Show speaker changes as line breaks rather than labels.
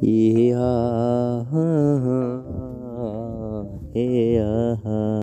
Yeah, yeah.